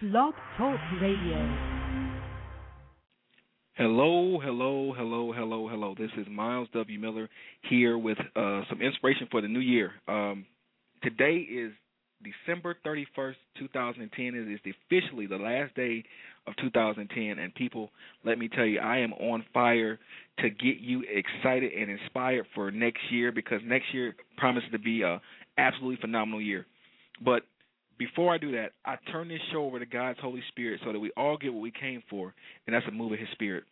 Blog Talk Radio. Hello, hello, hello, hello, hello. This is Miles W. Miller here with uh, some inspiration for the new year. Um, today is December 31st, 2010. It is officially the last day of 2010. And people, let me tell you, I am on fire to get you excited and inspired for next year because next year promises to be a absolutely phenomenal year. But before I do that, I turn this show over to God's Holy Spirit so that we all get what we came for, and that's a move of His Spirit.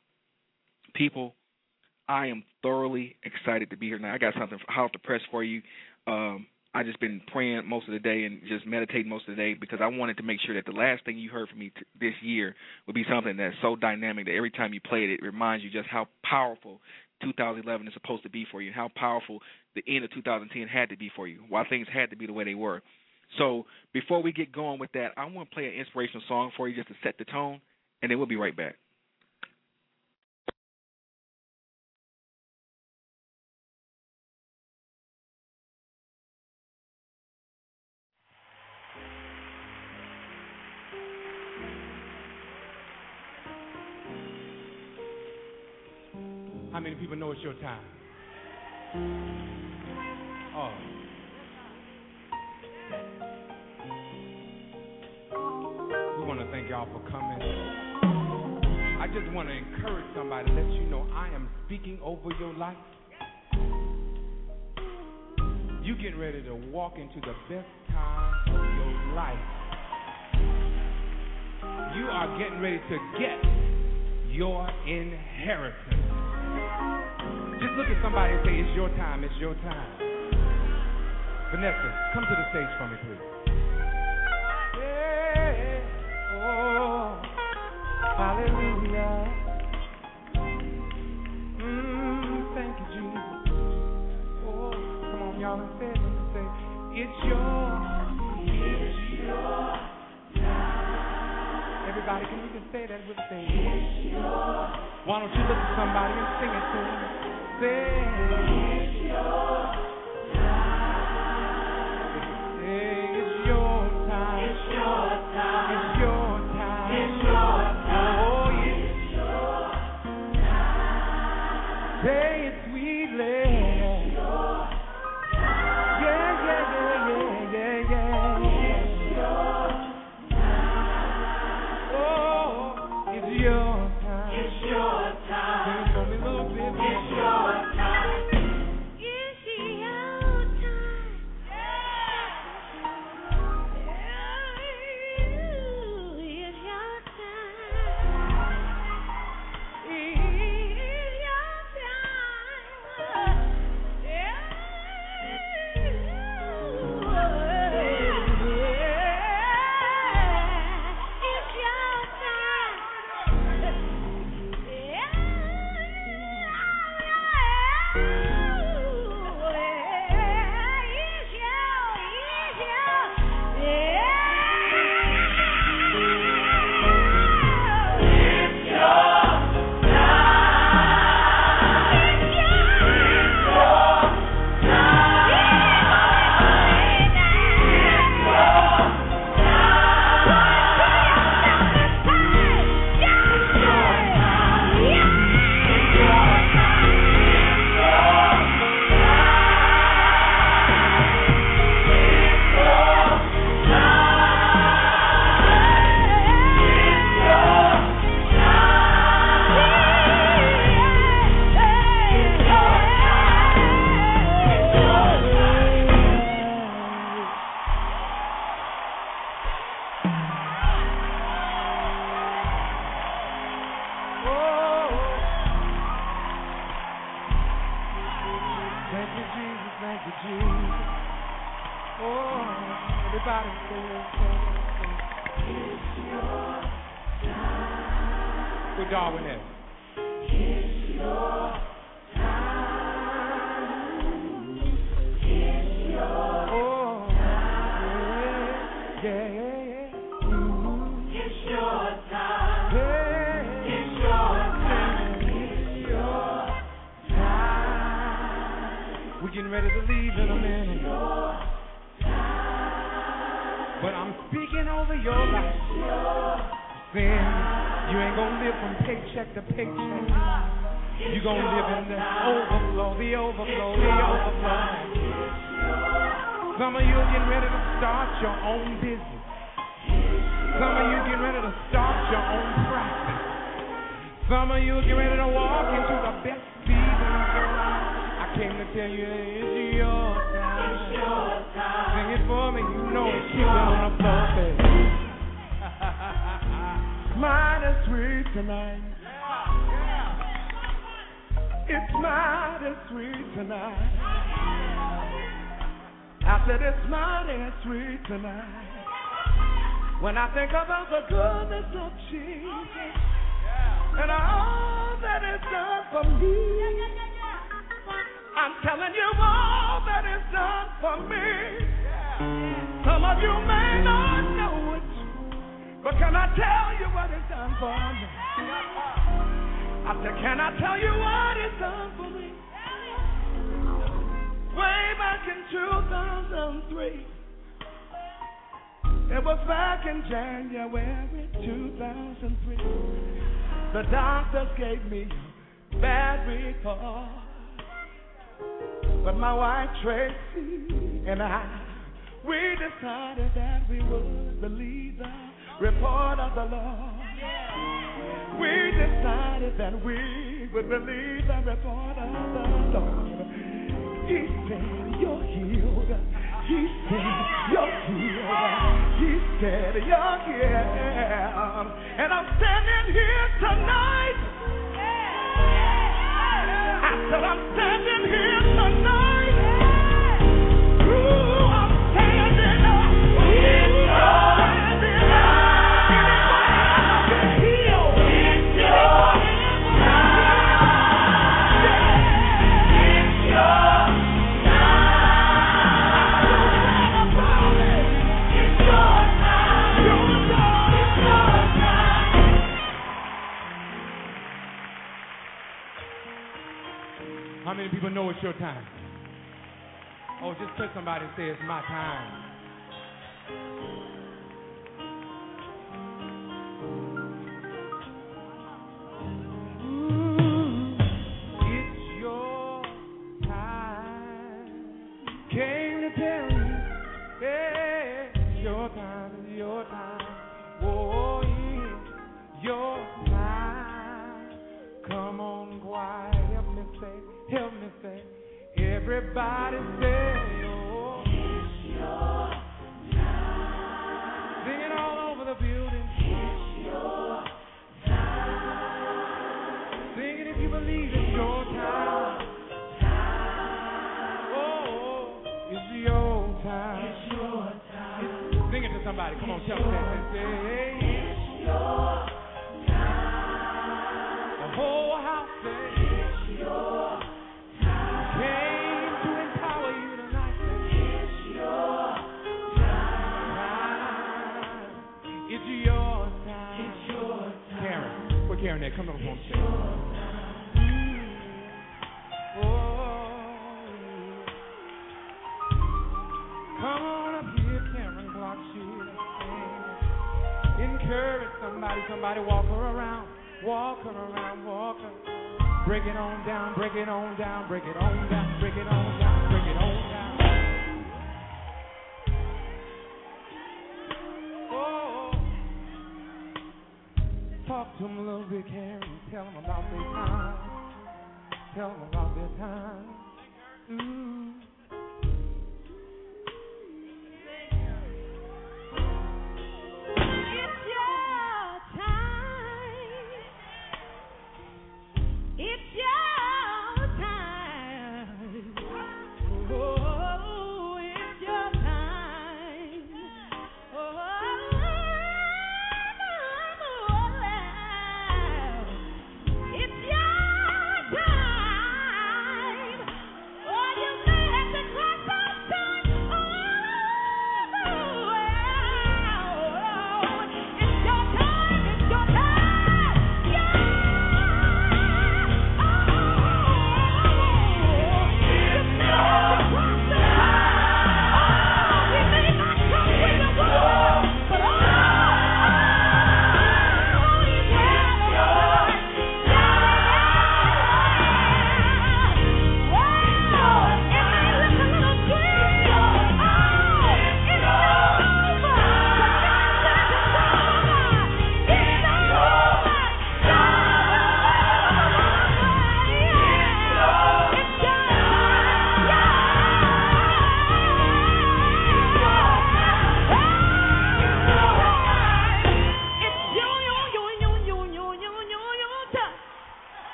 People, I am thoroughly excited to be here now. I got something hot the press for you. Um, I just been praying most of the day and just meditating most of the day because I wanted to make sure that the last thing you heard from me t- this year would be something that's so dynamic that every time you play it, it reminds you just how powerful 2011 is supposed to be for you, and how powerful the end of 2010 had to be for you, why things had to be the way they were. So before we get going with that, I want to play an inspirational song for you just to set the tone, and then we'll be right back. How many people know it's your time? Oh. Thank y'all for coming. I just want to encourage somebody, let you know I am speaking over your life. You getting ready to walk into the best time of your life. You are getting ready to get your inheritance. Just look at somebody and say, It's your time, it's your time. Vanessa, come to the stage for me, please. Hallelujah. Mm, thank you, Jesus. Oh, come on, y'all, and say it with. Say, It's your, it's your time. Everybody, can you just say that with me? It's your Why don't you look at somebody and sing it to them? Say, It's your mighty sweet tonight. I said it's mighty sweet tonight. When I think about the goodness of Jesus and all that is done for me, I'm telling you all that is done for me. Some of you may not know it, but can I tell you what is done for me? I said, can I tell you what is done for me? Way back in 2003. It was back in January 2003. The doctors gave me a bad report. But my wife Tracy and I, we decided that we would believe the report of the Lord. We decided that we would believe the report of the Lord. He said, You're healed. He said, You're healed. He said, You're healed. And I'm standing here tonight. I said, I'm standing here How many people know it's your time? Oh, just touch somebody and say it's my time.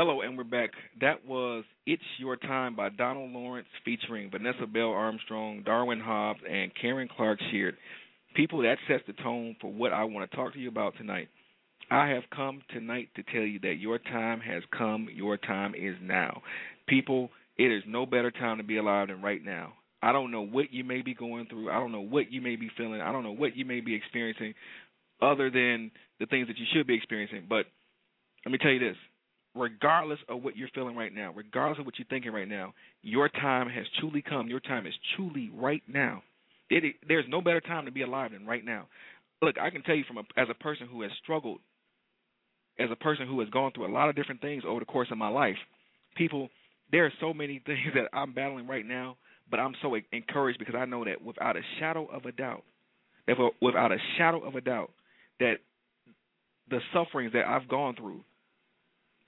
Hello, and we're back. That was It's Your Time by Donald Lawrence featuring Vanessa Bell Armstrong, Darwin Hobbs, and Karen Clark Sheard. People, that sets the tone for what I want to talk to you about tonight. I have come tonight to tell you that your time has come. Your time is now. People, it is no better time to be alive than right now. I don't know what you may be going through. I don't know what you may be feeling. I don't know what you may be experiencing other than the things that you should be experiencing. But let me tell you this regardless of what you're feeling right now, regardless of what you're thinking right now, your time has truly come. Your time is truly right now. It, there's no better time to be alive than right now. Look, I can tell you from a, as a person who has struggled, as a person who has gone through a lot of different things over the course of my life, people, there are so many things that I'm battling right now, but I'm so encouraged because I know that without a shadow of a doubt, that without a shadow of a doubt, that the sufferings that I've gone through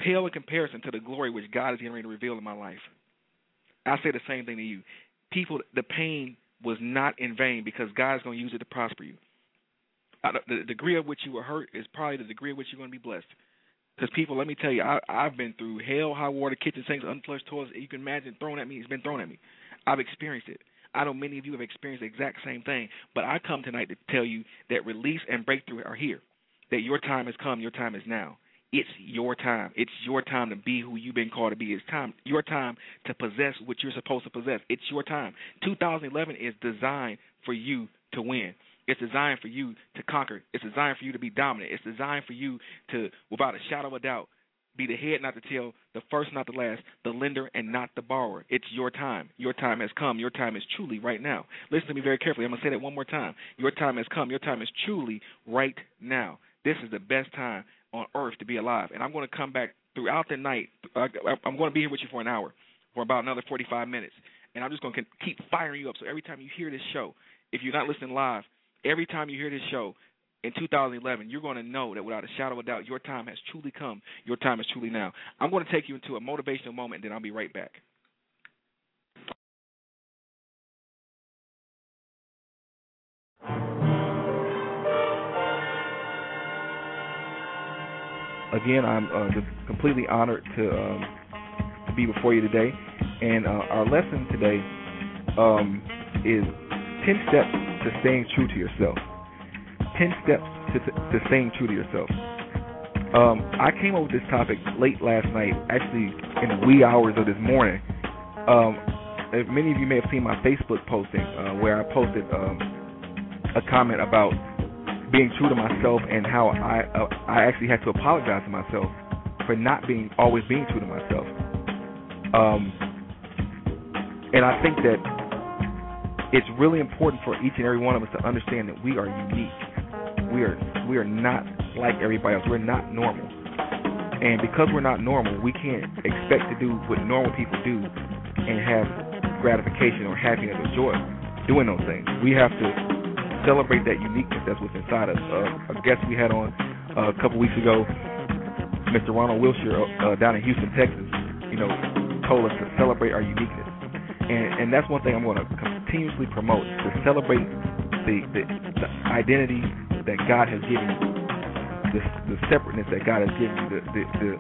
pale in comparison to the glory which God is getting to reveal in my life. I say the same thing to you. People, the pain was not in vain because God is going to use it to prosper you. The degree of which you were hurt is probably the degree of which you're going to be blessed. Because people, let me tell you, I, I've been through hell, high water, kitchen sinks, unflushed toilets. You can imagine thrown at me. It's been thrown at me. I've experienced it. I know many of you have experienced the exact same thing. But I come tonight to tell you that release and breakthrough are here. That your time has come. Your time is now. It's your time. It's your time to be who you've been called to be. It's time your time to possess what you're supposed to possess. It's your time. 2011 is designed for you to win. It's designed for you to conquer. It's designed for you to be dominant. It's designed for you to, without a shadow of a doubt, be the head, not the tail, the first, not the last, the lender, and not the borrower. It's your time. Your time has come. Your time is truly right now. Listen to me very carefully. I'm going to say that one more time. Your time has come. Your time is truly right now. This is the best time on earth to be alive. And I'm going to come back throughout the night. I'm going to be here with you for an hour, for about another 45 minutes. And I'm just going to keep firing you up. So every time you hear this show, if you're not listening live, every time you hear this show in 2011, you're going to know that without a shadow of a doubt, your time has truly come. Your time is truly now. I'm going to take you into a motivational moment, and then I'll be right back. Again, I'm uh, just completely honored to um, to be before you today. And uh, our lesson today um, is 10 steps to staying true to yourself. 10 steps to, to staying true to yourself. Um, I came up with this topic late last night, actually in the wee hours of this morning. Um, many of you may have seen my Facebook posting uh, where I posted um, a comment about being true to myself and how I uh, I actually had to apologize to myself for not being always being true to myself. Um, and I think that it's really important for each and every one of us to understand that we are unique. We are we are not like everybody else. We're not normal. And because we're not normal, we can't expect to do what normal people do and have gratification or happiness or joy doing those things. We have to celebrate that uniqueness that's what's inside us. Uh, a guest we had on uh, a couple weeks ago, Mr. Ronald Wilshire uh, down in Houston, Texas, you know, told us to celebrate our uniqueness, and and that's one thing I'm going to continuously promote to celebrate the, the the identity that God has given you, the the separateness that God has given you, the the, the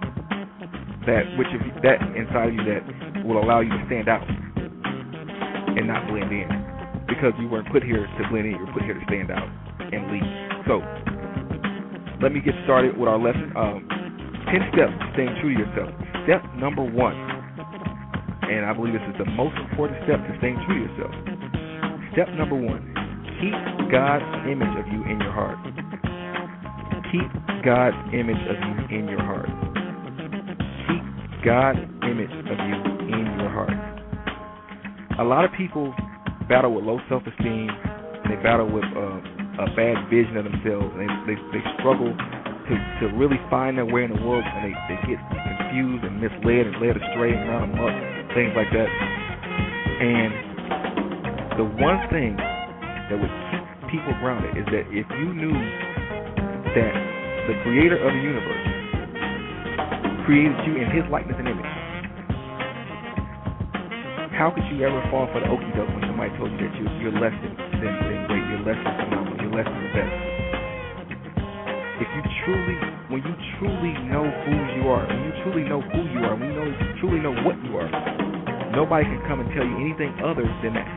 that which of that inside of you that will allow you to stand out and not blend in because you weren't put here to blend in. You were put here to stand out and lead. So, let me get started with our lesson. Um, 10 steps to staying true to yourself. Step number one, and I believe this is the most important step to staying true to yourself. Step number one, keep God's image of you in your heart. Keep God's image of you in your heart. Keep God's image of you in your heart. A lot of people battle with low self-esteem. They battle with uh, a bad vision of themselves. And they, they they struggle to to really find their way in the world, and they they get confused and misled and led astray and run amok, things like that. And the one thing that would keep people grounded is that if you knew that the creator of the universe created you in his likeness and image, how could you ever fall for the okey doke when somebody told you that you, you're less than, than, than great, you're less than phenomenal, you're less than the best? If you truly, when you truly know who you are, when you truly know who you are, when you know, you truly know what you are, nobody can come and tell you anything other than that.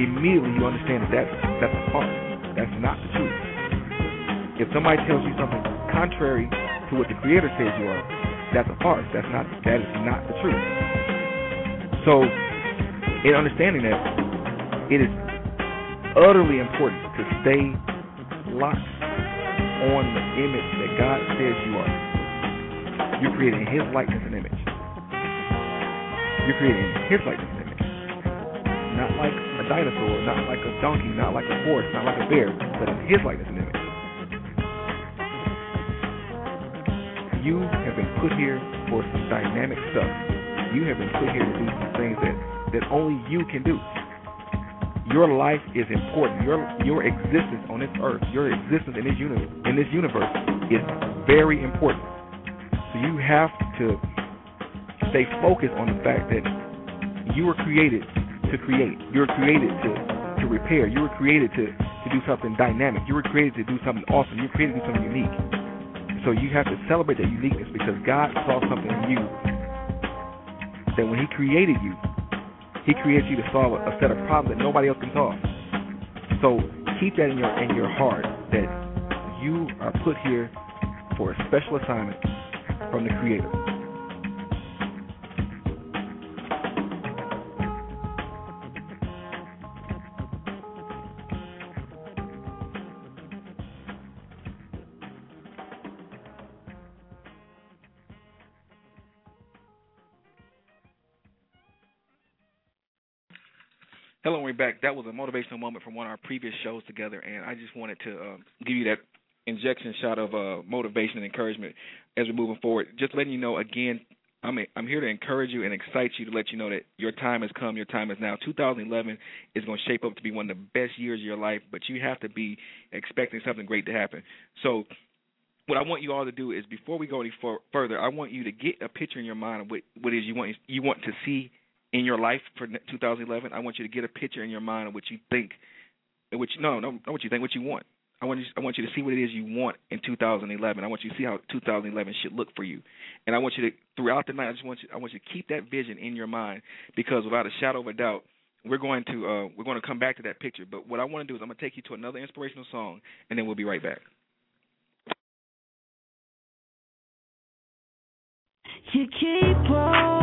Immediately you understand that that's, that's a farce. That's not the truth. If somebody tells you something contrary to what the Creator says you are, that's a farce. That's not that is not the truth. So, in understanding that, it is utterly important to stay locked on the image that God says you are. You're created in His likeness and image. You're created in His likeness and image. Not like a dinosaur, not like a donkey, not like a horse, not like a bear, but in His likeness and image. You have been put here for some dynamic stuff. You have been put here to do things that, that only you can do. Your life is important. Your your existence on this earth, your existence in this universe, in this universe is very important. So you have to stay focused on the fact that you were created to create. You were created to to repair. You were created to to do something dynamic. You were created to do something awesome. You were created to do something unique. So you have to celebrate that uniqueness because God saw something in you that when He created you, He created you to solve a set of problems that nobody else can solve. So keep that in your in your heart that you are put here for a special assignment from the Creator. Hello, we're back. That was a motivational moment from one of our previous shows together, and I just wanted to um, give you that injection shot of uh, motivation and encouragement as we're moving forward. Just letting you know again, I'm a, I'm here to encourage you and excite you to let you know that your time has come, your time is now. 2011 is going to shape up to be one of the best years of your life, but you have to be expecting something great to happen. So what I want you all to do is before we go any for, further, I want you to get a picture in your mind of what what is you want you want to see in your life for 2011. I want you to get a picture in your mind of what you think, which no, no, not what you think, what you want. I want you, I want you to see what it is you want in 2011. I want you to see how 2011 should look for you, and I want you to throughout the night. I just want you, I want you to keep that vision in your mind because without a shadow of a doubt, we're going to uh, we're going to come back to that picture. But what I want to do is I'm going to take you to another inspirational song, and then we'll be right back. You keep on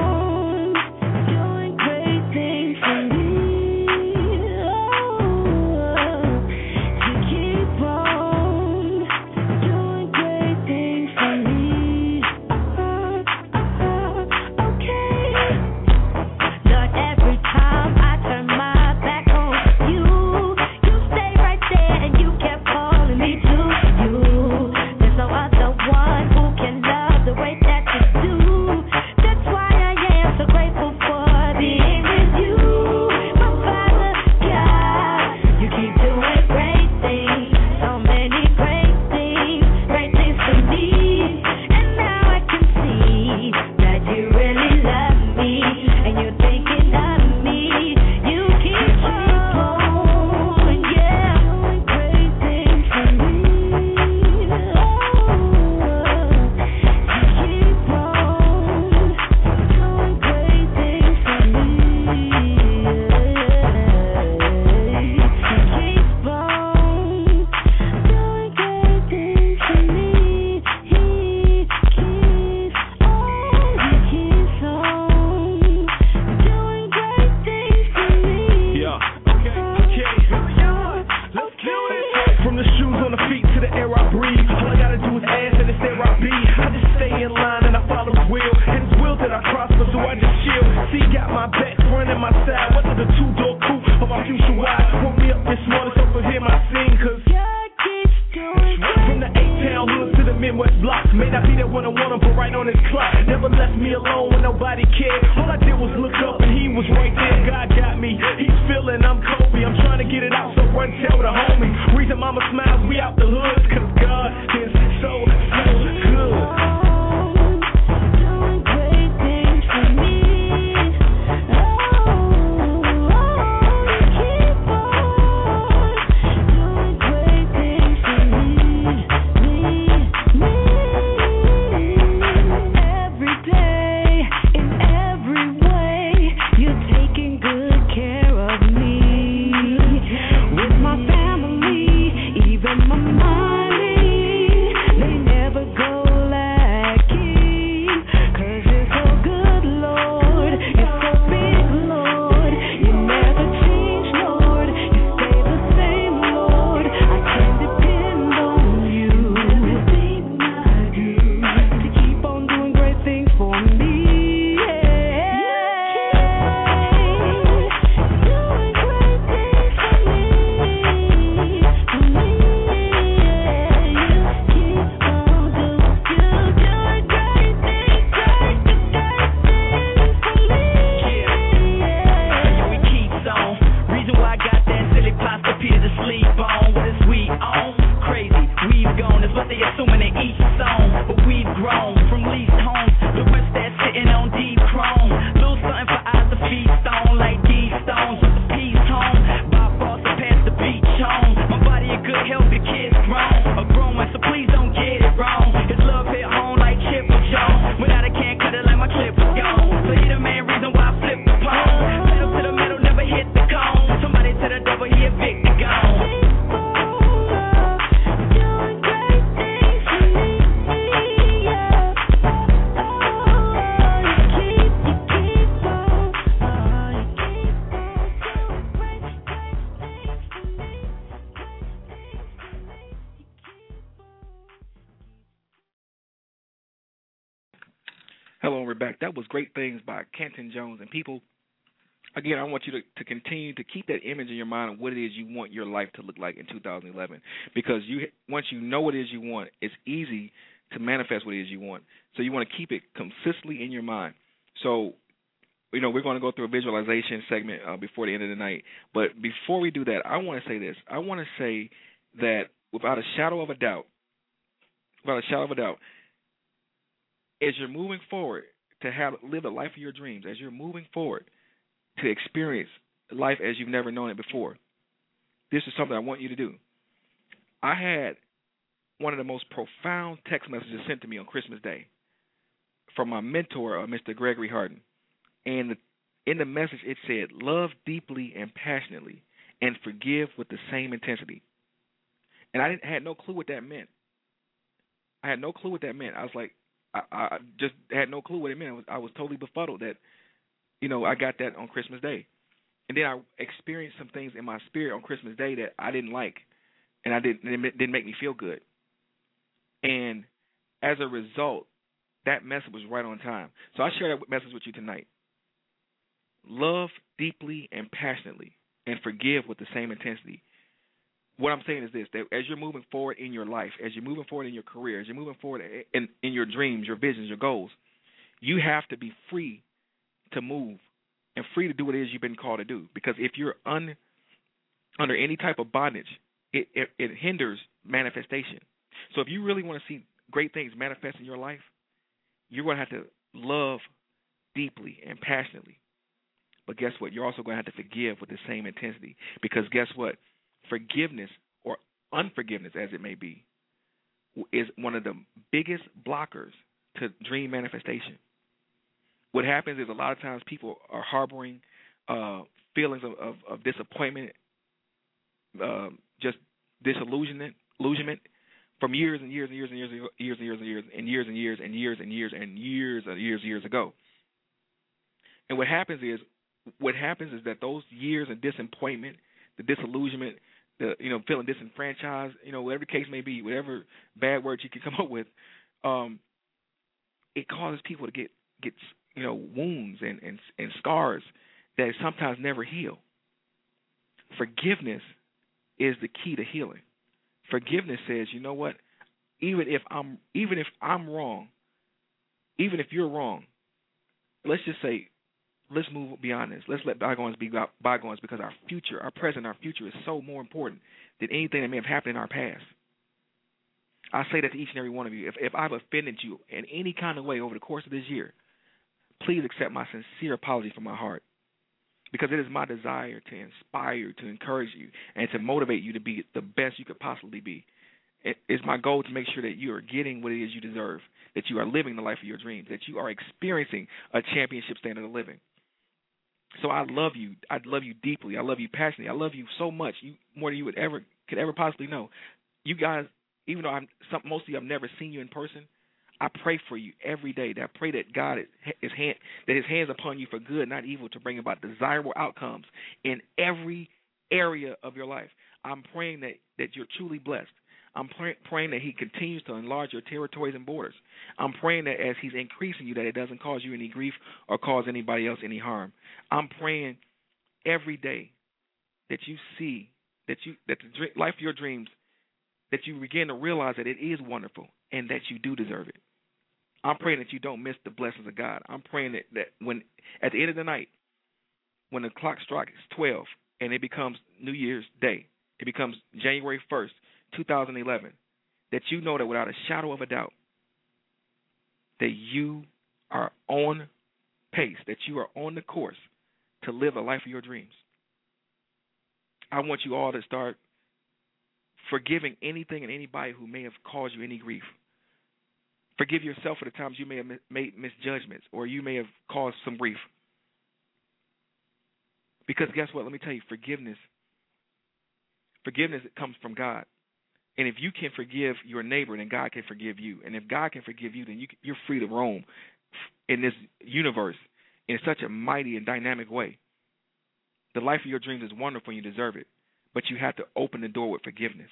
And people, again, I want you to, to continue to keep that image in your mind of what it is you want your life to look like in 2011. Because you once you know what it is you want, it's easy to manifest what it is you want. So you want to keep it consistently in your mind. So, you know, we're going to go through a visualization segment uh, before the end of the night. But before we do that, I want to say this. I want to say that without a shadow of a doubt, without a shadow of a doubt, as you're moving forward to have live the life of your dreams, as you're moving forward to experience life as you've never known it before, this is something I want you to do. I had one of the most profound text messages sent to me on Christmas Day from my mentor, uh, Mr. Gregory Harden. And in the message, it said, Love deeply and passionately, and forgive with the same intensity. And I didn't, had no clue what that meant. I had no clue what that meant. I was like, I, I just had no clue what it meant. I was, I was totally befuddled that, you know, I got that on Christmas Day, and then I experienced some things in my spirit on Christmas Day that I didn't like, and I didn't it didn't make me feel good. And as a result, that message was right on time. So I share that message with you tonight. Love deeply and passionately, and forgive with the same intensity what I'm saying is this: that as you're moving forward in your life, as you're moving forward in your career, as you're moving forward in in your dreams, your visions, your goals, you have to be free to move and free to do what it is you've been called to do. Because if you're un under any type of bondage, it it, it hinders manifestation. So if you really want to see great things manifest in your life, you're going to have to love deeply and passionately. But guess what? You're also going to have to forgive with the same intensity. Because guess what? Forgiveness or unforgiveness, as it may be, is one of the biggest blockers to dream manifestation. What happens is a lot of times people are harboring uh, feelings of, of, of disappointment, uh, just disillusionment, illusionment from years and years and years and years and years and years and years and years and years and years and years and years and years years ago. And what happens is, what happens is that those years of disappointment, the disillusionment, the you know feeling disenfranchised, you know whatever case may be, whatever bad words you can come up with, um, it causes people to get get you know wounds and and and scars that sometimes never heal. Forgiveness is the key to healing. Forgiveness says, you know what? Even if I'm even if I'm wrong, even if you're wrong, let's just say let's move beyond this. Let's let bygones be bygones because our future, our present, our future is so more important than anything that may have happened in our past. I say that to each and every one of you. If if I've offended you in any kind of way over the course of this year, please accept my sincere apology from my heart. Because it is my desire to inspire to encourage you, and to motivate you to be the best you could possibly be. It is my goal to make sure that you are getting what it is you deserve, that you are living the life of your dreams, that you are experiencing a championship standard of living. So I love you. I love you deeply. I love you passionately. I love you so much, you more than you would ever could ever possibly know. You guys, even though I'm some, most of you I've never seen you in person, I pray for you every day. That I pray that God is his hand that His hands upon you for good, not evil, to bring about desirable outcomes in every area of your life. I'm praying that that you're truly blessed. I'm pray, praying that He continues to enlarge your territories and borders. I'm praying that as He's increasing you, that it doesn't cause you any grief or cause anybody else any harm. I'm praying every day that you see that you that the life of your dreams that you begin to realize that it is wonderful and that you do deserve it. I'm praying that you don't miss the blessings of God. I'm praying that, that when at the end of the night, when the clock strikes twelve and it becomes New Year's Day, it becomes January first, 2011, that you know that without a shadow of a doubt, that you are on pace, that you are on the course to live a life of your dreams. I want you all to start forgiving anything and anybody who may have caused you any grief. Forgive yourself for the times you may have made misjudgments or you may have caused some grief. Because guess what? Let me tell you, forgiveness forgiveness comes from God. And if you can forgive your neighbor, then God can forgive you. And if God can forgive you, then you, you're free to roam in this universe in such a mighty and dynamic way. The life of your dreams is wonderful and you deserve it. But you have to open the door with forgiveness.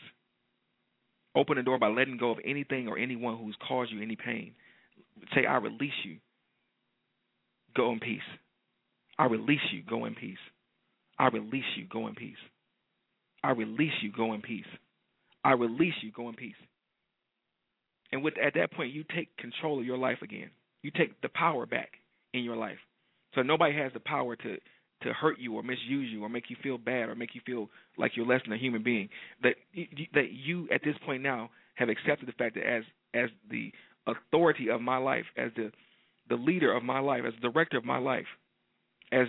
Open the door by letting go of anything or anyone who's caused you any pain. Say, I release you. Go in peace. I release you. Go in peace. I release you. Go in peace. I release you. Go in peace. I release you. Go in peace. And with at that point, you take control of your life again. You take the power back in your life. So nobody has the power to to hurt you or misuse you or make you feel bad or make you feel like you're less than a human being. That that you at this point now have accepted the fact that as as the authority of my life, as the the leader of my life, as the director of my life, as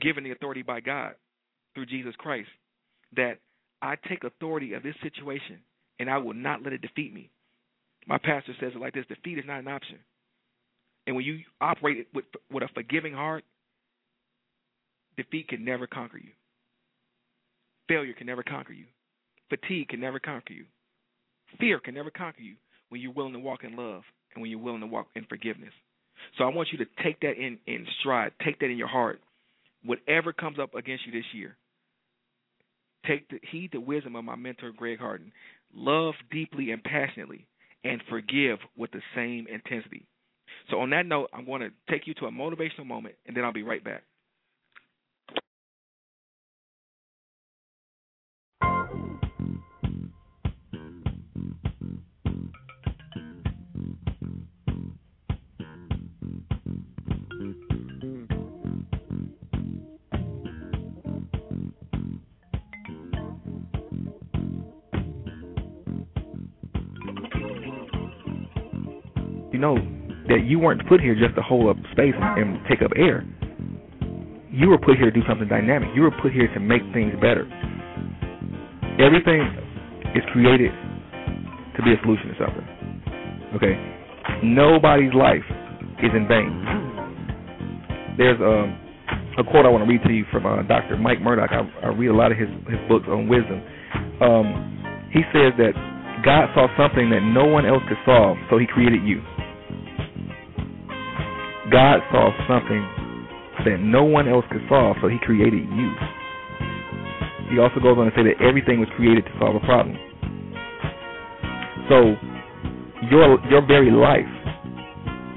given the authority by God through Jesus Christ, that I take authority of this situation and I will not let it defeat me. My pastor says it like this defeat is not an option. And when you operate with with a forgiving heart, defeat can never conquer you. Failure can never conquer you. Fatigue can never conquer you. Fear can never conquer you when you're willing to walk in love and when you're willing to walk in forgiveness. So I want you to take that in, in stride, take that in your heart. Whatever comes up against you this year, take the, heed the wisdom of my mentor, Greg Harden. Love deeply and passionately, and forgive with the same intensity. So, on that note, I'm going to take you to a motivational moment, and then I'll be right back. Know that you weren't put here just to hold up space and take up air. You were put here to do something dynamic. You were put here to make things better. Everything is created to be a solution to something. Okay? Nobody's life is in vain. There's um, a quote I want to read to you from uh, Dr. Mike Murdock. I, I read a lot of his, his books on wisdom. Um, he says that God saw something that no one else could solve, so he created you. God saw something that no one else could solve, so he created you. He also goes on to say that everything was created to solve a problem. So your your very life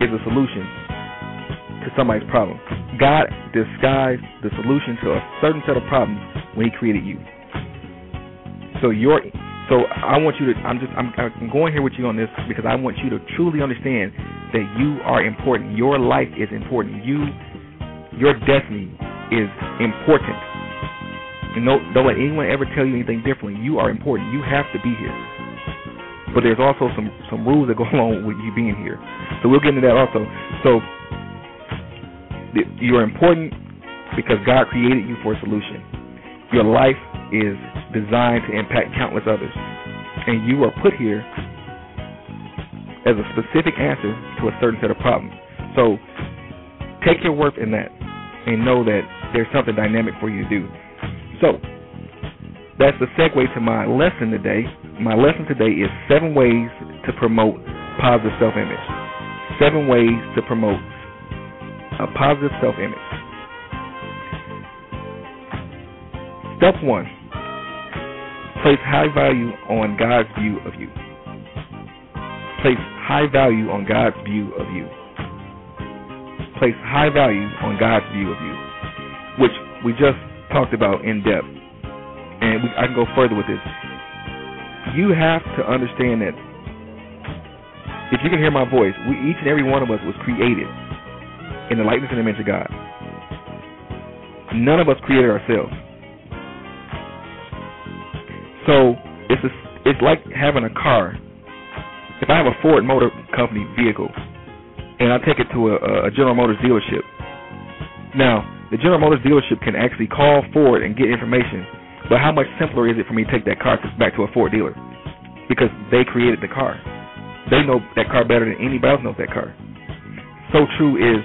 is a solution to somebody's problem. God disguised the solution to a certain set of problems when he created you. So your so I want you to I'm just I'm, I'm going here with you on this because I want you to truly understand that you are important. Your life is important. You your destiny is important. And no, don't let anyone ever tell you anything differently. You are important. You have to be here. But there's also some some rules that go along with you being here. So we'll get into that also. So you are important because God created you for a solution. Your life is designed to impact countless others, and you are put here as a specific answer to a certain set of problems. So take your worth in that and know that there's something dynamic for you to do. So, that's the segue to my lesson today. My lesson today is seven ways to promote positive self image. Seven ways to promote a positive self image. Step one place high value on God's view of you. Place high value on God's view of you. Place high value on God's view of you, which we just talked about in depth, and we, I can go further with this. You have to understand that if you can hear my voice, we each and every one of us was created in the likeness and image of God. None of us created ourselves. So it's a, it's like having a car. If I have a Ford Motor Company vehicle and I take it to a, a General Motors dealership, now the General Motors dealership can actually call Ford and get information. But how much simpler is it for me to take that car back to a Ford dealer? Because they created the car. They know that car better than anybody else knows that car. So true is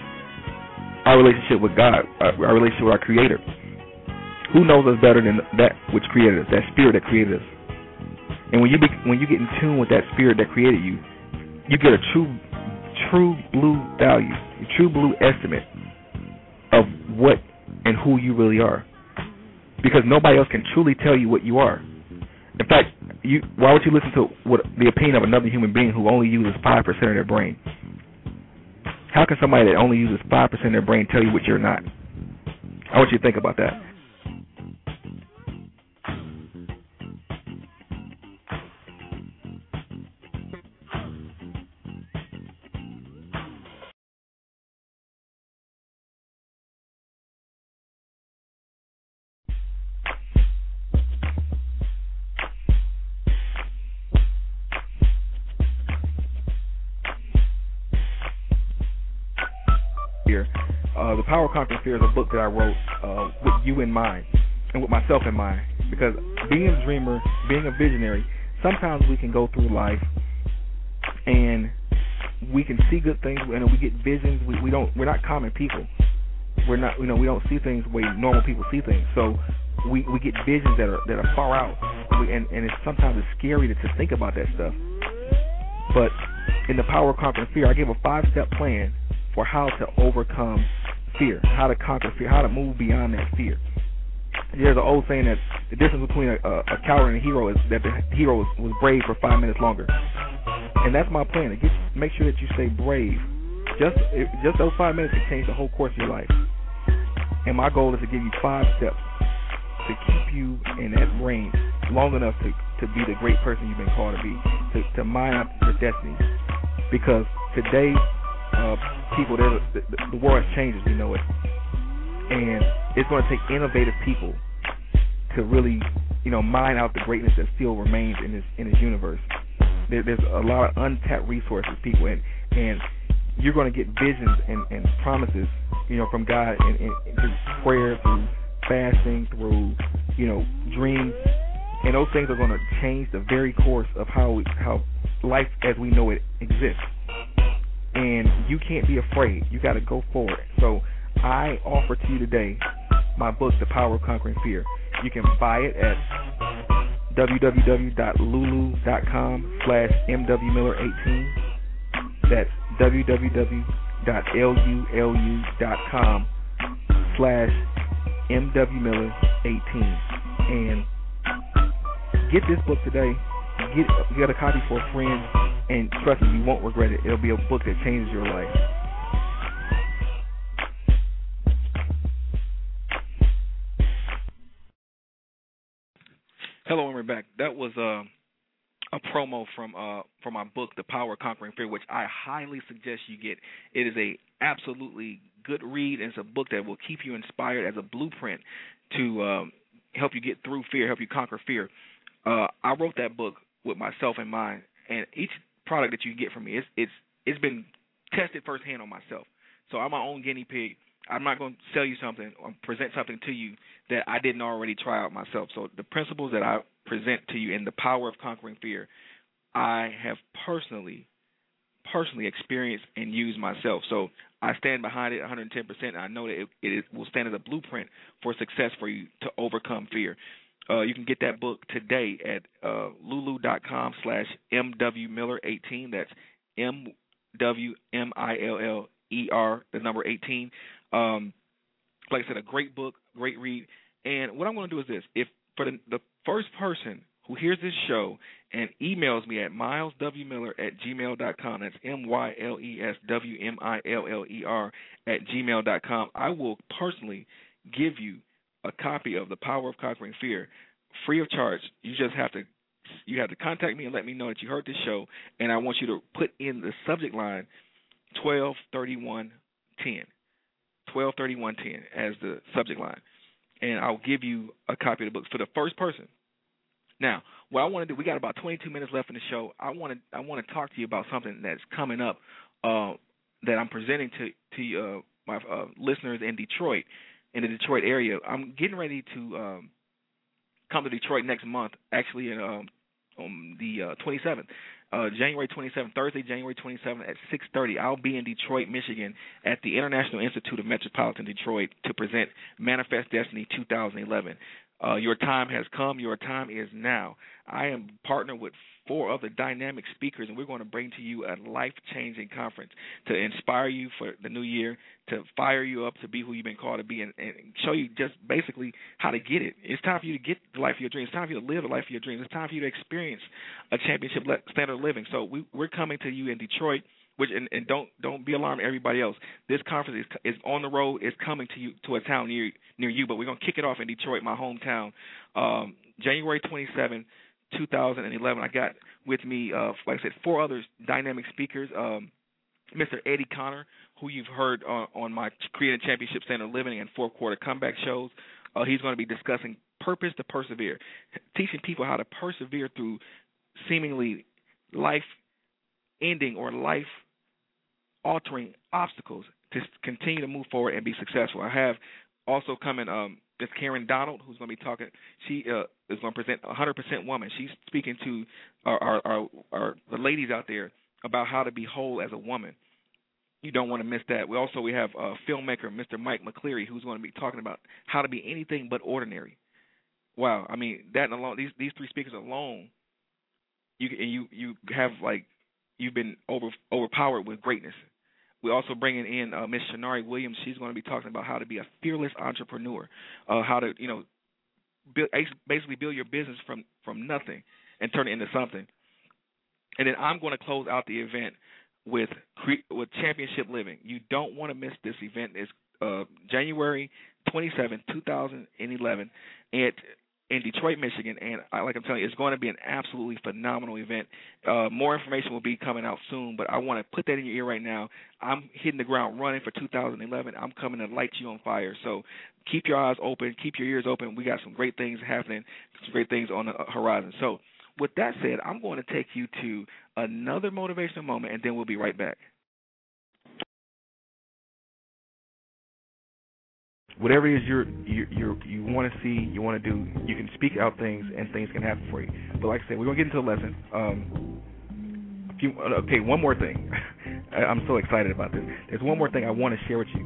our relationship with God, our relationship with our Creator. Who knows us better than that which created us, that Spirit that created us? And when you be, when you get in tune with that Spirit that created you, you get a true true blue value, a true blue estimate of what and who you really are. Because nobody else can truly tell you what you are. In fact, you why would you listen to what the opinion of another human being who only uses five percent of their brain? How can somebody that only uses five percent of their brain tell you what you're not? I want you to think about that. Conquering Fear is a book that I wrote uh, with you in mind and with myself in mind. Because being a dreamer, being a visionary, sometimes we can go through life and we can see good things and we get visions. We, we don't. We're not common people. We're not. You know, we don't see things the way normal people see things. So we we get visions that are that are far out, we, and and it's sometimes it's scary to, to think about that stuff. But in the Power of Conquering Fear, I give a five step plan for how to overcome fear, how to conquer fear, how to move beyond that fear. There's an old saying that the difference between a, a, a coward and a hero is that the hero was, was brave for five minutes longer, and that's my plan. To make sure that you stay brave. Just just those five minutes can change the whole course of your life. And my goal is to give you five steps to keep you in that range long enough to to be the great person you've been called to be, to to mine out your destiny. Because today uh, people. The, the, the world as we know it, and it's going to take innovative people to really, you know, mine out the greatness that still remains in this in this universe. There, there's a lot of untapped resources, people, and and you're going to get visions and, and promises, you know, from God and, and, and through prayer, through fasting, through you know dreams, and those things are going to change the very course of how we, how life as we know it exists and you can't be afraid. You got to go for it. So I offer to you today my book, The Power of Conquering Fear. You can buy it at www.lulu.com slash mwmiller18. That's www.lulu.com slash mwmiller18. And get this book today. Get, get a copy for a friend and trust me, you won't regret it. It'll be a book that changes your life. Hello, and we're back. That was uh, a promo from uh, from my book, The Power of Conquering Fear, which I highly suggest you get. It is a absolutely good read, and it's a book that will keep you inspired as a blueprint to um, help you get through fear, help you conquer fear. Uh, I wrote that book with myself in mind, and each product that you get from me, it's it's it's been tested firsthand on myself. So I'm my own guinea pig. I'm not going to sell you something or present something to you that I didn't already try out myself. So the principles that I present to you in the power of conquering fear, I have personally personally experienced and used myself. So I stand behind it 110%. And I know that it, it will stand as a blueprint for success for you to overcome fear. Uh, you can get that book today at uh, lulu.com slash mwmiller18. That's M-W-M-I-L-L-E-R, the number 18. Um, like I said, a great book, great read. And what I'm going to do is this: if for the, the first person who hears this show and emails me at myleswmiller at gmail.com, that's M Y L E S W M I L L E R at gmail.com, I will personally give you a copy of The Power of Conquering Fear free of charge. You just have to you have to contact me and let me know that you heard this show and I want you to put in the subject line twelve thirty one ten. Twelve thirty one ten as the subject line. And I'll give you a copy of the book for the first person. Now, what I want to do, we got about 22 minutes left in the show. I want to I want to talk to you about something that's coming up uh, that I'm presenting to to uh, my uh, listeners in Detroit, in the Detroit area. I'm getting ready to um, come to Detroit next month, actually in um, on the uh, 27th. Uh, January 27th, Thursday, January 27th at 6:30. I'll be in Detroit, Michigan, at the International Institute of Metropolitan Detroit to present Manifest Destiny 2011. Uh, your time has come. Your time is now. I am partnered with four other dynamic speakers, and we're going to bring to you a life changing conference to inspire you for the new year, to fire you up to be who you've been called to be, and, and show you just basically how to get it. It's time for you to get the life of your dreams. It's time for you to live the life of your dreams. It's time for you to experience a championship standard of living. So we, we're coming to you in Detroit which and, and don't don't be alarmed everybody else this conference is is on the road it's coming to you to a town near near you but we're going to kick it off in detroit my hometown um january 27 2011 i got with me uh like i said four other dynamic speakers um mr eddie connor who you've heard on, on my Creative championship Center living and fourth quarter comeback shows uh he's going to be discussing purpose to persevere teaching people how to persevere through seemingly life ending or life altering obstacles to continue to move forward and be successful. I have also coming um Miss Karen Donald, who's going to be talking. She uh, is going to present 100% woman. She's speaking to our, our, our, our the ladies out there about how to be whole as a woman. You don't want to miss that. We also we have a filmmaker, Mr. Mike McCleary, who's going to be talking about how to be anything but ordinary. Wow, I mean that alone. These these three speakers alone, you and you you have like you've been over overpowered with greatness. We're also bringing in uh, Miss Shanari Williams. She's going to be talking about how to be a fearless entrepreneur, uh, how to you know build, basically build your business from from nothing and turn it into something. And then I'm going to close out the event with with Championship Living. You don't want to miss this event. It's uh, January 27, 2011, at in Detroit, Michigan, and I, like I'm telling you, it's going to be an absolutely phenomenal event. Uh, more information will be coming out soon, but I want to put that in your ear right now. I'm hitting the ground running for 2011. I'm coming to light you on fire. So keep your eyes open, keep your ears open. We got some great things happening, some great things on the horizon. So with that said, I'm going to take you to another motivational moment, and then we'll be right back. Whatever it is you're you you you want to see, you want to do, you can speak out things and things can happen for you. But like I said, we're gonna get into the lesson. Um, few, okay, one more thing. I'm so excited about this. There's one more thing I want to share with you,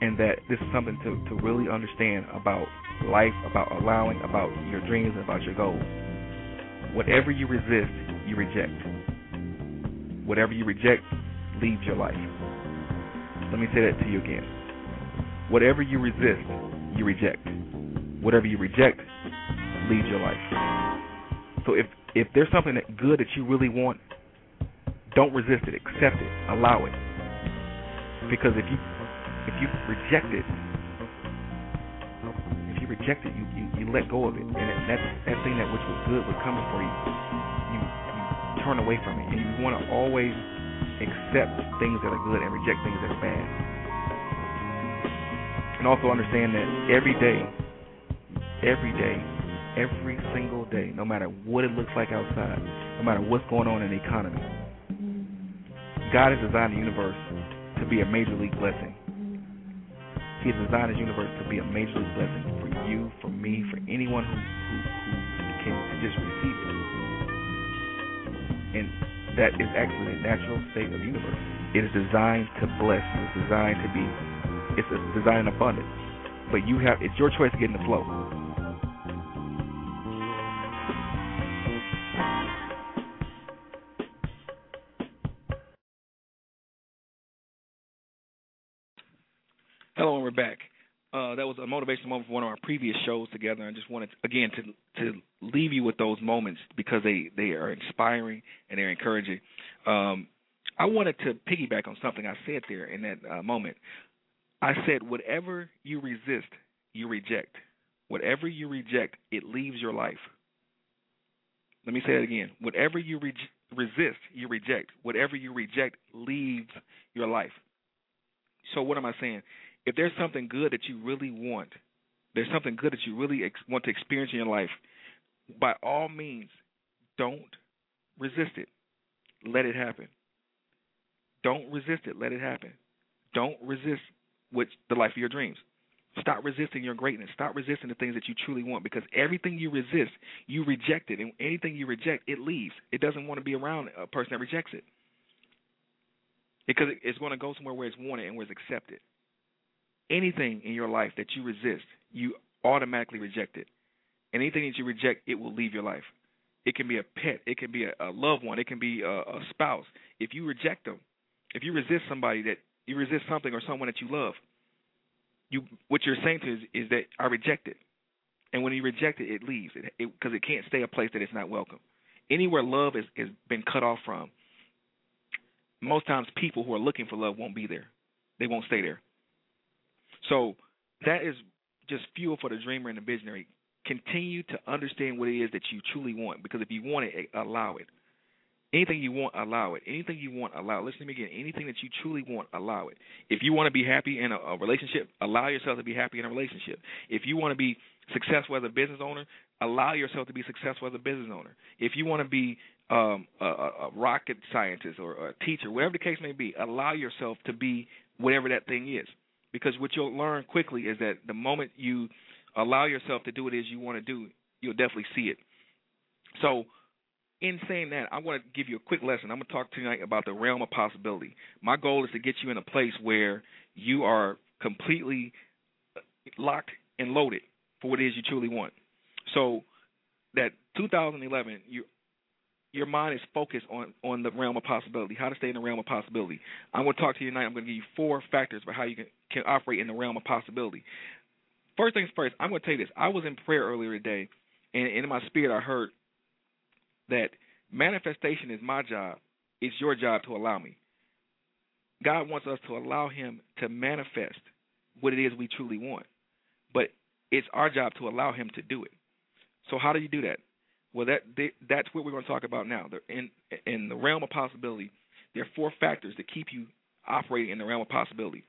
and that this is something to to really understand about life, about allowing, about your dreams, about your goals. Whatever you resist, you reject. Whatever you reject leaves your life. Let me say that to you again Whatever you resist, you reject. Whatever you reject leads your life. So if if there's something that good that you really want, don't resist it. Accept it. Allow it. Because if you if you reject it, if you reject it, you, you, you let go of it, and that that thing that which was good was coming for you, you you turn away from it, and you want to always accept things that are good and reject things that are bad and also understand that every day every day, every single day, no matter what it looks like outside, no matter what's going on in the economy. God has designed the universe to be a major league blessing. He has designed his universe to be a major league blessing for you, for me, for anyone who, who, who can just receive it. And that is actually the natural state of the universe. It is designed to bless. It is designed to be. It's designed in abundance. But you have. It's your choice to get in the flow. Hello, and we're back. Uh, that was a motivational moment for one of our previous shows together. I just wanted, to, again, to to leave you with those moments because they they are inspiring and they're encouraging. Um, I wanted to piggyback on something I said there in that uh, moment. I said, whatever you resist, you reject. Whatever you reject, it leaves your life. Let me say it again. Whatever you re- resist, you reject. Whatever you reject leaves your life. So what am I saying? If there's something good that you really want, there's something good that you really ex- want to experience in your life, by all means, don't resist it. Let it happen. Don't resist it. Let it happen. Don't resist with the life of your dreams. Stop resisting your greatness. Stop resisting the things that you truly want because everything you resist, you reject it. And anything you reject, it leaves. It doesn't want to be around a person that rejects it. Because it's going to go somewhere where it's wanted and where it's accepted. Anything in your life that you resist, you automatically reject it. And anything that you reject, it will leave your life. It can be a pet, it can be a, loved one, it can be a spouse. If you reject them, if you resist somebody that you resist something or someone that you love, you what you're saying to is, is that I reject it, and when you reject it, it leaves it because it, it can't stay a place that it's not welcome. Anywhere love has been cut off from, most times people who are looking for love won't be there. They won't stay there. So that is just fuel for the dreamer and the visionary. Continue to understand what it is that you truly want because if you want it, allow it. Anything you want, allow it. Anything you want, allow it. Listen to me again. Anything that you truly want, allow it. If you want to be happy in a, a relationship, allow yourself to be happy in a relationship. If you want to be successful as a business owner, allow yourself to be successful as a business owner. If you want to be um, a, a rocket scientist or a teacher, whatever the case may be, allow yourself to be whatever that thing is. Because what you'll learn quickly is that the moment you allow yourself to do what it is you want to do, you'll definitely see it. So in saying that, I want to give you a quick lesson. I'm going to talk tonight about the realm of possibility. My goal is to get you in a place where you are completely locked and loaded for what it is you truly want. So that 2011, you your mind is focused on on the realm of possibility. How to stay in the realm of possibility. I'm going to talk to you tonight. I'm going to give you four factors for how you can can operate in the realm of possibility. First things first, I'm going to tell you this. I was in prayer earlier today, and in my spirit, I heard that manifestation is my job. It's your job to allow me. God wants us to allow Him to manifest what it is we truly want, but it's our job to allow Him to do it. So how do you do that? Well, that that's what we're going to talk about now. In in the realm of possibility, there are four factors that keep you operating in the realm of possibility.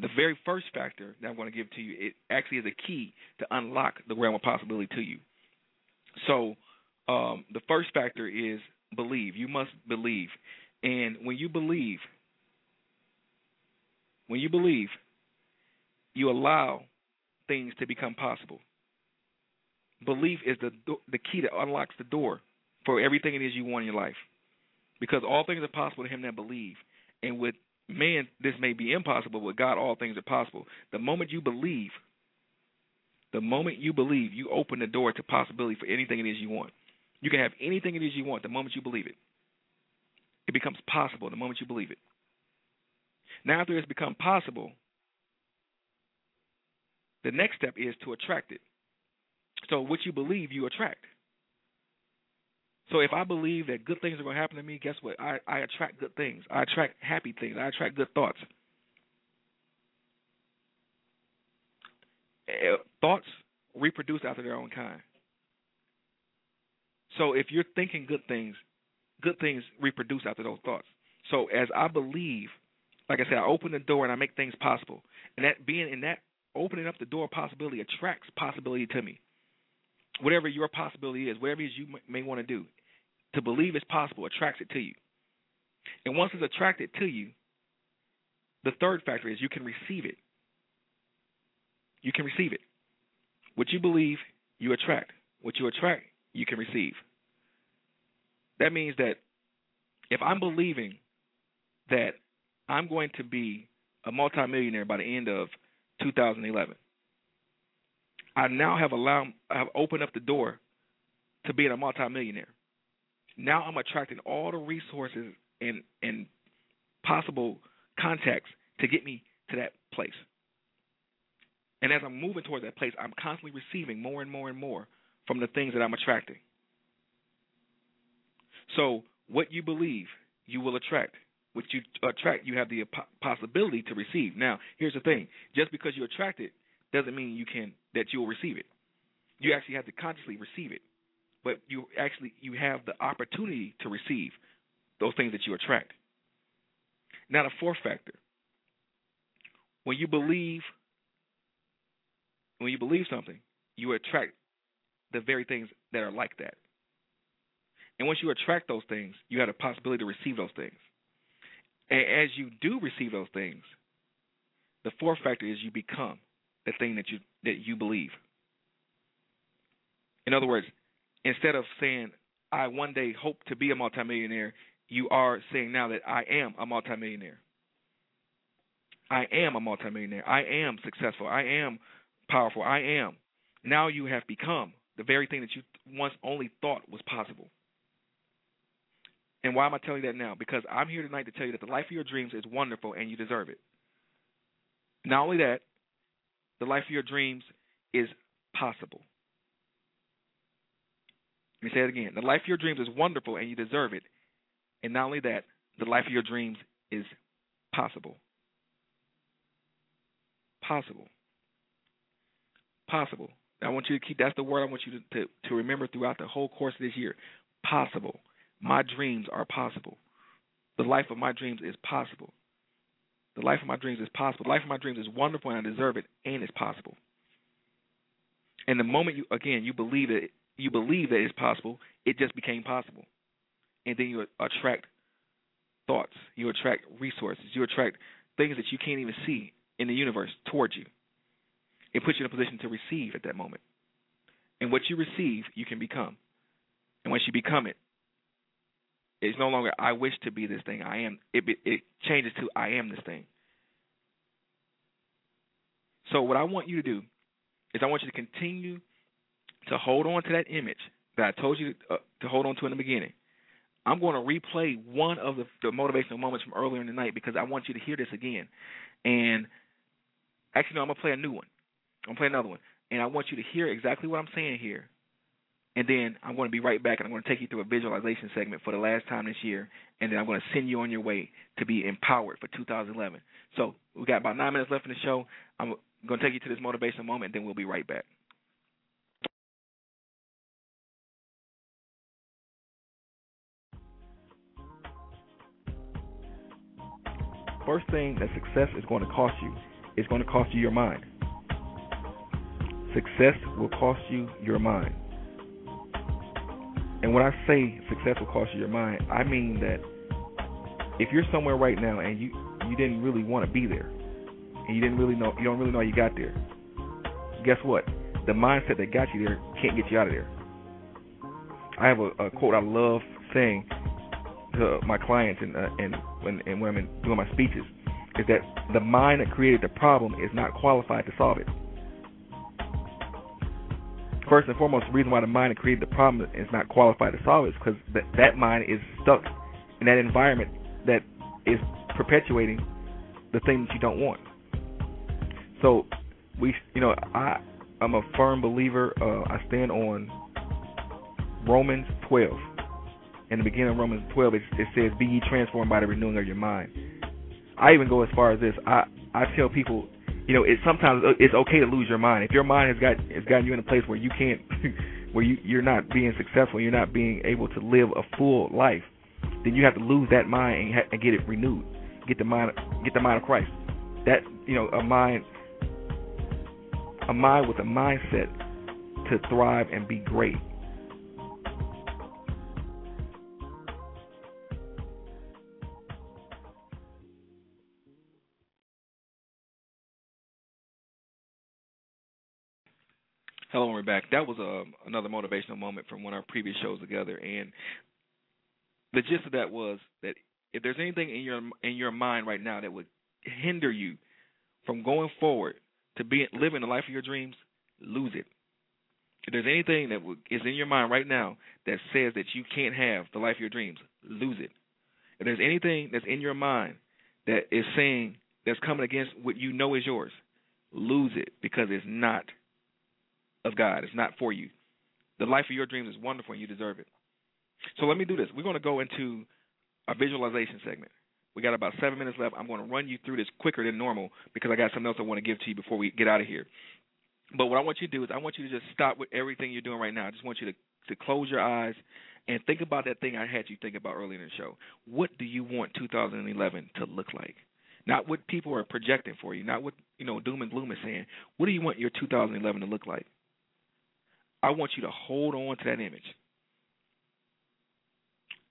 The very first factor that I'm going to give to you, it actually is a key to unlock the realm of possibility to you. So um, the first factor is believe. You must believe. And when you believe, when you believe, you allow things to become possible. Belief is the the key that unlocks the door for everything it is you want in your life. Because all things are possible to him that believe. And with man this may be impossible, with God all things are possible. The moment you believe, the moment you believe, you open the door to possibility for anything it is you want. You can have anything it is you want the moment you believe it. It becomes possible the moment you believe it. Now, after it's become possible, the next step is to attract it. So, what you believe, you attract. So, if I believe that good things are going to happen to me, guess what? I, I attract good things. I attract happy things. I attract good thoughts. Eh, thoughts reproduce after their own kind. So if you're thinking good things, good things reproduce after those thoughts. So as I believe, like I said, I open the door and I make things possible. And that being in that opening up the door of possibility attracts possibility to me. Whatever your possibility is, whatever it is you may want to do, to believe it's possible attracts it to you. And once it's attracted to you, the third factor is you can receive it. You can receive it. What you believe, you attract. What you attract, you can receive. That means that if I'm believing that I'm going to be a multimillionaire by the end of 2011, I now have allowed, I have opened up the door to being a multimillionaire. Now I'm attracting all the resources and and possible contacts to get me to that place. And as I'm moving towards that place, I'm constantly receiving more and more and more from the things that I'm attracting. So, what you believe, you will attract. What you attract, you have the possibility to receive. Now, here's the thing: just because you attract it doesn't mean you can that you will receive it. You actually have to consciously receive it, but you actually you have the opportunity to receive those things that you attract. Now, the fourth factor: when you believe, when you believe something, you attract the very things that are like that. And once you attract those things, you have a possibility to receive those things. And as you do receive those things, the fourth factor is you become the thing that you that you believe. In other words, instead of saying I one day hope to be a multimillionaire, you are saying now that I am a multimillionaire. I am a multimillionaire. I am successful. I am powerful. I am. Now you have become the very thing that you once only thought was possible. And why am I telling you that now? Because I'm here tonight to tell you that the life of your dreams is wonderful and you deserve it. Not only that, the life of your dreams is possible. Let me say it again. The life of your dreams is wonderful and you deserve it. And not only that, the life of your dreams is possible. Possible. Possible. I want you to keep that's the word I want you to, to, to remember throughout the whole course of this year. Possible. My dreams are possible. The life of my dreams is possible. The life of my dreams is possible. The life of my dreams is wonderful and I deserve it and it's possible. And the moment you again you believe it you believe that it's possible, it just became possible. And then you attract thoughts, you attract resources, you attract things that you can't even see in the universe towards you. It puts you in a position to receive at that moment. And what you receive, you can become. And once you become it, it's no longer I wish to be this thing. I am. It it changes to I am this thing. So what I want you to do is I want you to continue to hold on to that image that I told you to, uh, to hold on to in the beginning. I'm going to replay one of the, the motivational moments from earlier in the night because I want you to hear this again. And actually, no, I'm gonna play a new one. I'm gonna play another one, and I want you to hear exactly what I'm saying here and then I'm going to be right back and I'm going to take you through a visualization segment for the last time this year. And then I'm going to send you on your way to be empowered for 2011. So we got about nine minutes left in the show. I'm going to take you to this motivational moment, and then we'll be right back. First thing that success is going to cost you is going to cost you your mind. Success will cost you your mind. And when I say success will cost you your mind, I mean that if you're somewhere right now and you you didn't really want to be there, and you didn't really know you don't really know how you got there, guess what? The mindset that got you there can't get you out of there. I have a, a quote I love saying to my clients and uh, and when and when I'm doing my speeches is that the mind that created the problem is not qualified to solve it first and foremost, the reason why the mind created the problem is not qualified to solve it is because that, that mind is stuck in that environment that is perpetuating the thing that you don't want. So we, you know, I, I'm a firm believer. Uh, I stand on Romans 12. In the beginning of Romans 12, it, it says, "Be ye transformed by the renewing of your mind." I even go as far as this. I I tell people you know, it's sometimes uh, it's okay to lose your mind. If your mind has got has gotten you in a place where you can't, where you you're not being successful, you're not being able to live a full life, then you have to lose that mind and, ha- and get it renewed. Get the mind, get the mind of Christ. That you know, a mind a mind with a mindset to thrive and be great. Hello, and we're back. That was um, another motivational moment from one of our previous shows together, and the gist of that was that if there's anything in your in your mind right now that would hinder you from going forward to be living the life of your dreams, lose it. If there's anything that is in your mind right now that says that you can't have the life of your dreams, lose it. If there's anything that's in your mind that is saying that's coming against what you know is yours, lose it because it's not of God. It's not for you. The life of your dreams is wonderful and you deserve it. So let me do this. We're going to go into a visualization segment. We got about seven minutes left. I'm going to run you through this quicker than normal because I got something else I want to give to you before we get out of here. But what I want you to do is I want you to just stop with everything you're doing right now. I just want you to to close your eyes and think about that thing I had you think about earlier in the show. What do you want 2011 to look like? Not what people are projecting for you, not what you know doom and gloom is saying. What do you want your 2011 to look like? I want you to hold on to that image.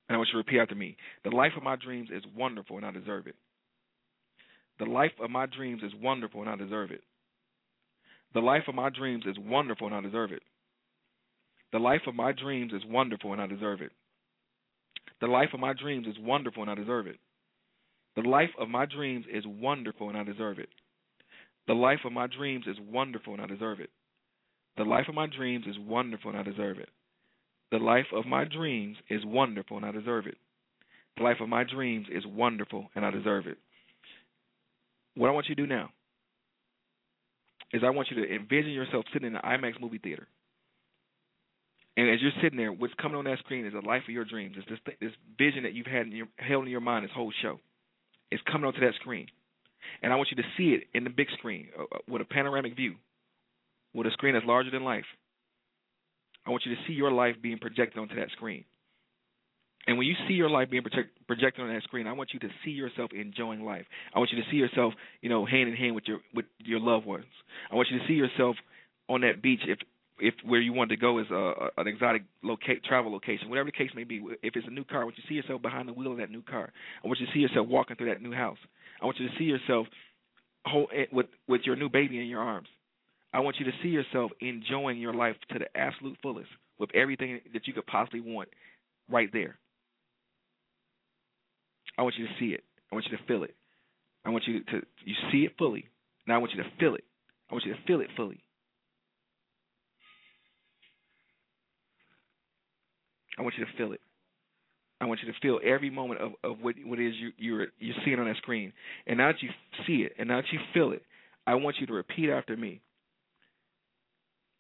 And I want you to repeat after me. The life of my dreams is wonderful and I deserve it. The life of my dreams is wonderful and I deserve it. The life of my dreams is wonderful and I deserve it. The life of my dreams is wonderful and I deserve it. The life of my dreams is wonderful and I deserve it. The life of my dreams is wonderful and I deserve it. The life of my dreams is wonderful and I deserve it. The life of my dreams is wonderful and I deserve it. The life of my dreams is wonderful and I deserve it. The life of my dreams is wonderful and I deserve it. What I want you to do now is I want you to envision yourself sitting in an IMAX movie theater. And as you're sitting there, what's coming on that screen is the life of your dreams. It's this this vision that you've had in your, held in your mind this whole show. It's coming onto that screen, and I want you to see it in the big screen uh, uh with a panoramic view with a screen that's larger than life. I want you to see your life being projected onto that screen. And when you see your life being project, projected on that screen, I want you to see yourself enjoying life. I want you to see yourself, you know, hand in hand with your with your loved ones. I want you to see yourself on that beach if if where you want to go is a, an exotic loca- travel location, whatever the case may be. If it's a new car, I want you to see yourself behind the wheel of that new car. I want you to see yourself walking through that new house. I want you to see yourself whole, eh, with with your new baby in your arms. I want you to see yourself enjoying your life to the absolute fullest with everything that you could possibly want right there. I want you to see it. I want you to feel it. I want you to you see it fully. Now I want you to feel it. I want you to feel it fully. I want you to feel it. I want you to feel every moment of, of what what is you you're you're seeing on that screen. And now that you see it and now that you feel it, I want you to repeat after me.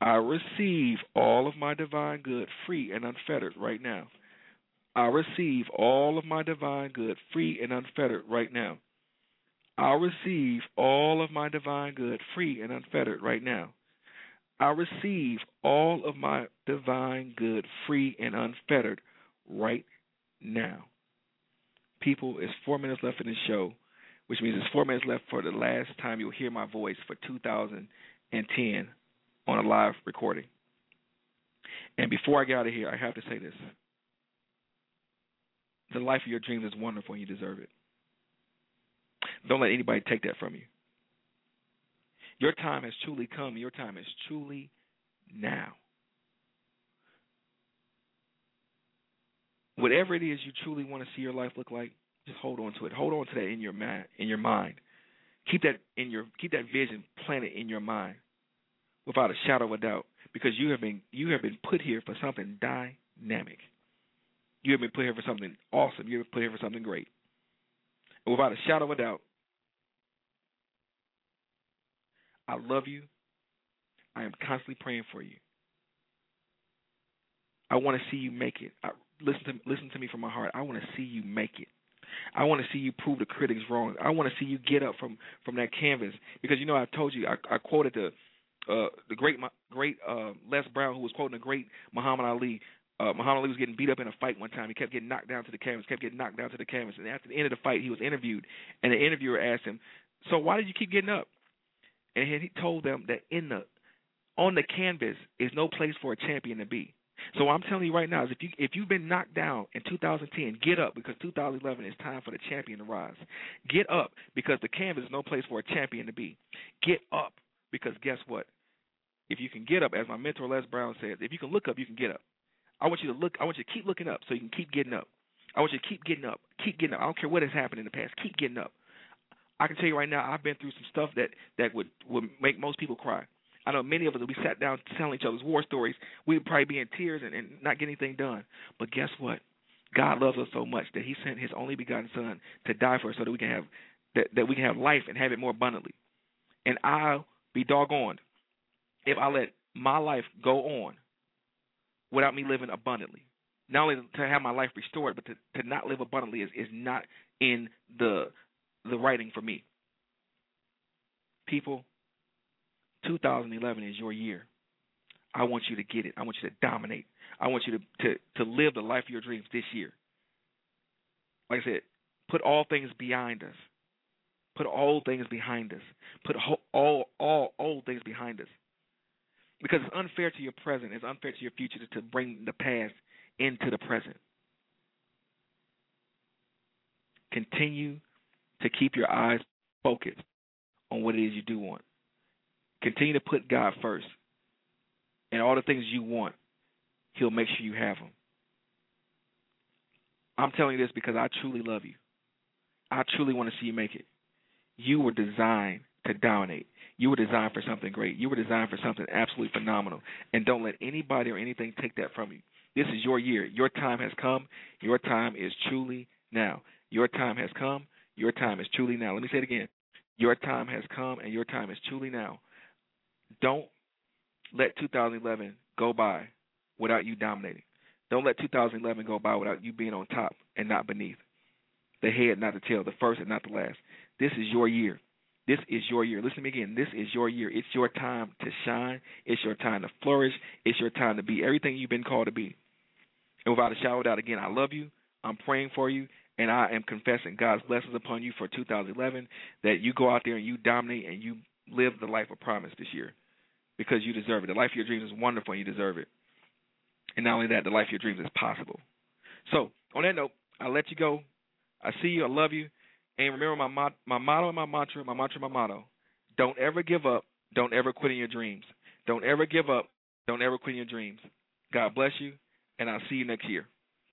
I receive all of my divine good free and unfettered right now. I receive all of my divine good free and unfettered right now. I receive all of my divine good free and unfettered right now. I receive all of my divine good free and unfettered right now. People, it's four minutes left in the show, which means it's four minutes left for the last time you'll hear my voice for 2010 on a live recording. And before I get out of here, I have to say this the life of your dreams is wonderful and you deserve it. Don't let anybody take that from you. Your time has truly come. Your time is truly now. Whatever it is you truly want to see your life look like, just hold on to it. Hold on to that in your mind. In your mind, keep that in your keep that vision planted in your mind, without a shadow of a doubt, because you have been you have been put here for something dynamic. You have been put here for something awesome. You have been put here for something great. And without a shadow of a doubt, I love you. I am constantly praying for you. I want to see you make it. I, listen to listen to me from my heart. I want to see you make it. I want to see you prove the critics wrong. I want to see you get up from from that canvas because you know I told you I, I quoted the uh, the great great uh, Les Brown who was quoting the great Muhammad Ali. Uh, Muhammad Ali was getting beat up in a fight one time. He kept getting knocked down to the canvas, kept getting knocked down to the canvas. And after the end of the fight, he was interviewed, and the interviewer asked him, "So why did you keep getting up?" And he told them that in the on the canvas is no place for a champion to be. So I'm telling you right now is if you if you've been knocked down in 2010, get up because 2011 is time for the champion to rise. Get up because the canvas is no place for a champion to be. Get up because guess what? If you can get up, as my mentor Les Brown says, if you can look up, you can get up. I want you to look. I want you to keep looking up so you can keep getting up. I want you to keep getting up. Keep getting up. I don't care what has happened in the past. Keep getting up. I can tell you right now, I've been through some stuff that that would would make most people cry. I know many of us, we sat down telling each other's war stories, we'd probably be in tears and, and not get anything done. But guess what? God loves us so much that He sent His only begotten Son to die for us, so that we can have that, that we can have life and have it more abundantly. And I'll be doggone if I let my life go on without me living abundantly. Not only to have my life restored, but to, to not live abundantly is, is not in the the writing for me. People, 2011 is your year. I want you to get it. I want you to dominate. I want you to to to live the life of your dreams this year. Like I said, put all things behind us. Put all things behind us. Put all all all things behind us. Because it's unfair to your present. It's unfair to your future to, to bring the past into the present. Continue to keep your eyes focused on what it is you do want. Continue to put God first. And all the things you want, He'll make sure you have them. I'm telling you this because I truly love you. I truly want to see you make it. You were designed to dominate. You were designed for something great. You were designed for something absolutely phenomenal. And don't let anybody or anything take that from you. This is your year. Your time has come. Your time is truly now. Your time has come. Your time is truly now. Let me say it again. Your time has come and your time is truly now. Don't let 2011 go by without you dominating. Don't let 2011 go by without you being on top and not beneath. The head, not the tail, the first and not the last. This is your year. This is your year. Listen to me again. This is your year. It's your time to shine. It's your time to flourish. It's your time to be everything you've been called to be. And without a of doubt, again, I love you. I'm praying for you. And I am confessing God's blessings upon you for 2011 that you go out there and you dominate and you live the life of promise this year because you deserve it. The life of your dreams is wonderful and you deserve it. And not only that, the life of your dreams is possible. So, on that note, I'll let you go. I see you. I love you. And remember my my motto and my mantra, my mantra, my motto. Don't ever give up. Don't ever quit in your dreams. Don't ever give up. Don't ever quit in your dreams. God bless you, and I'll see you next year.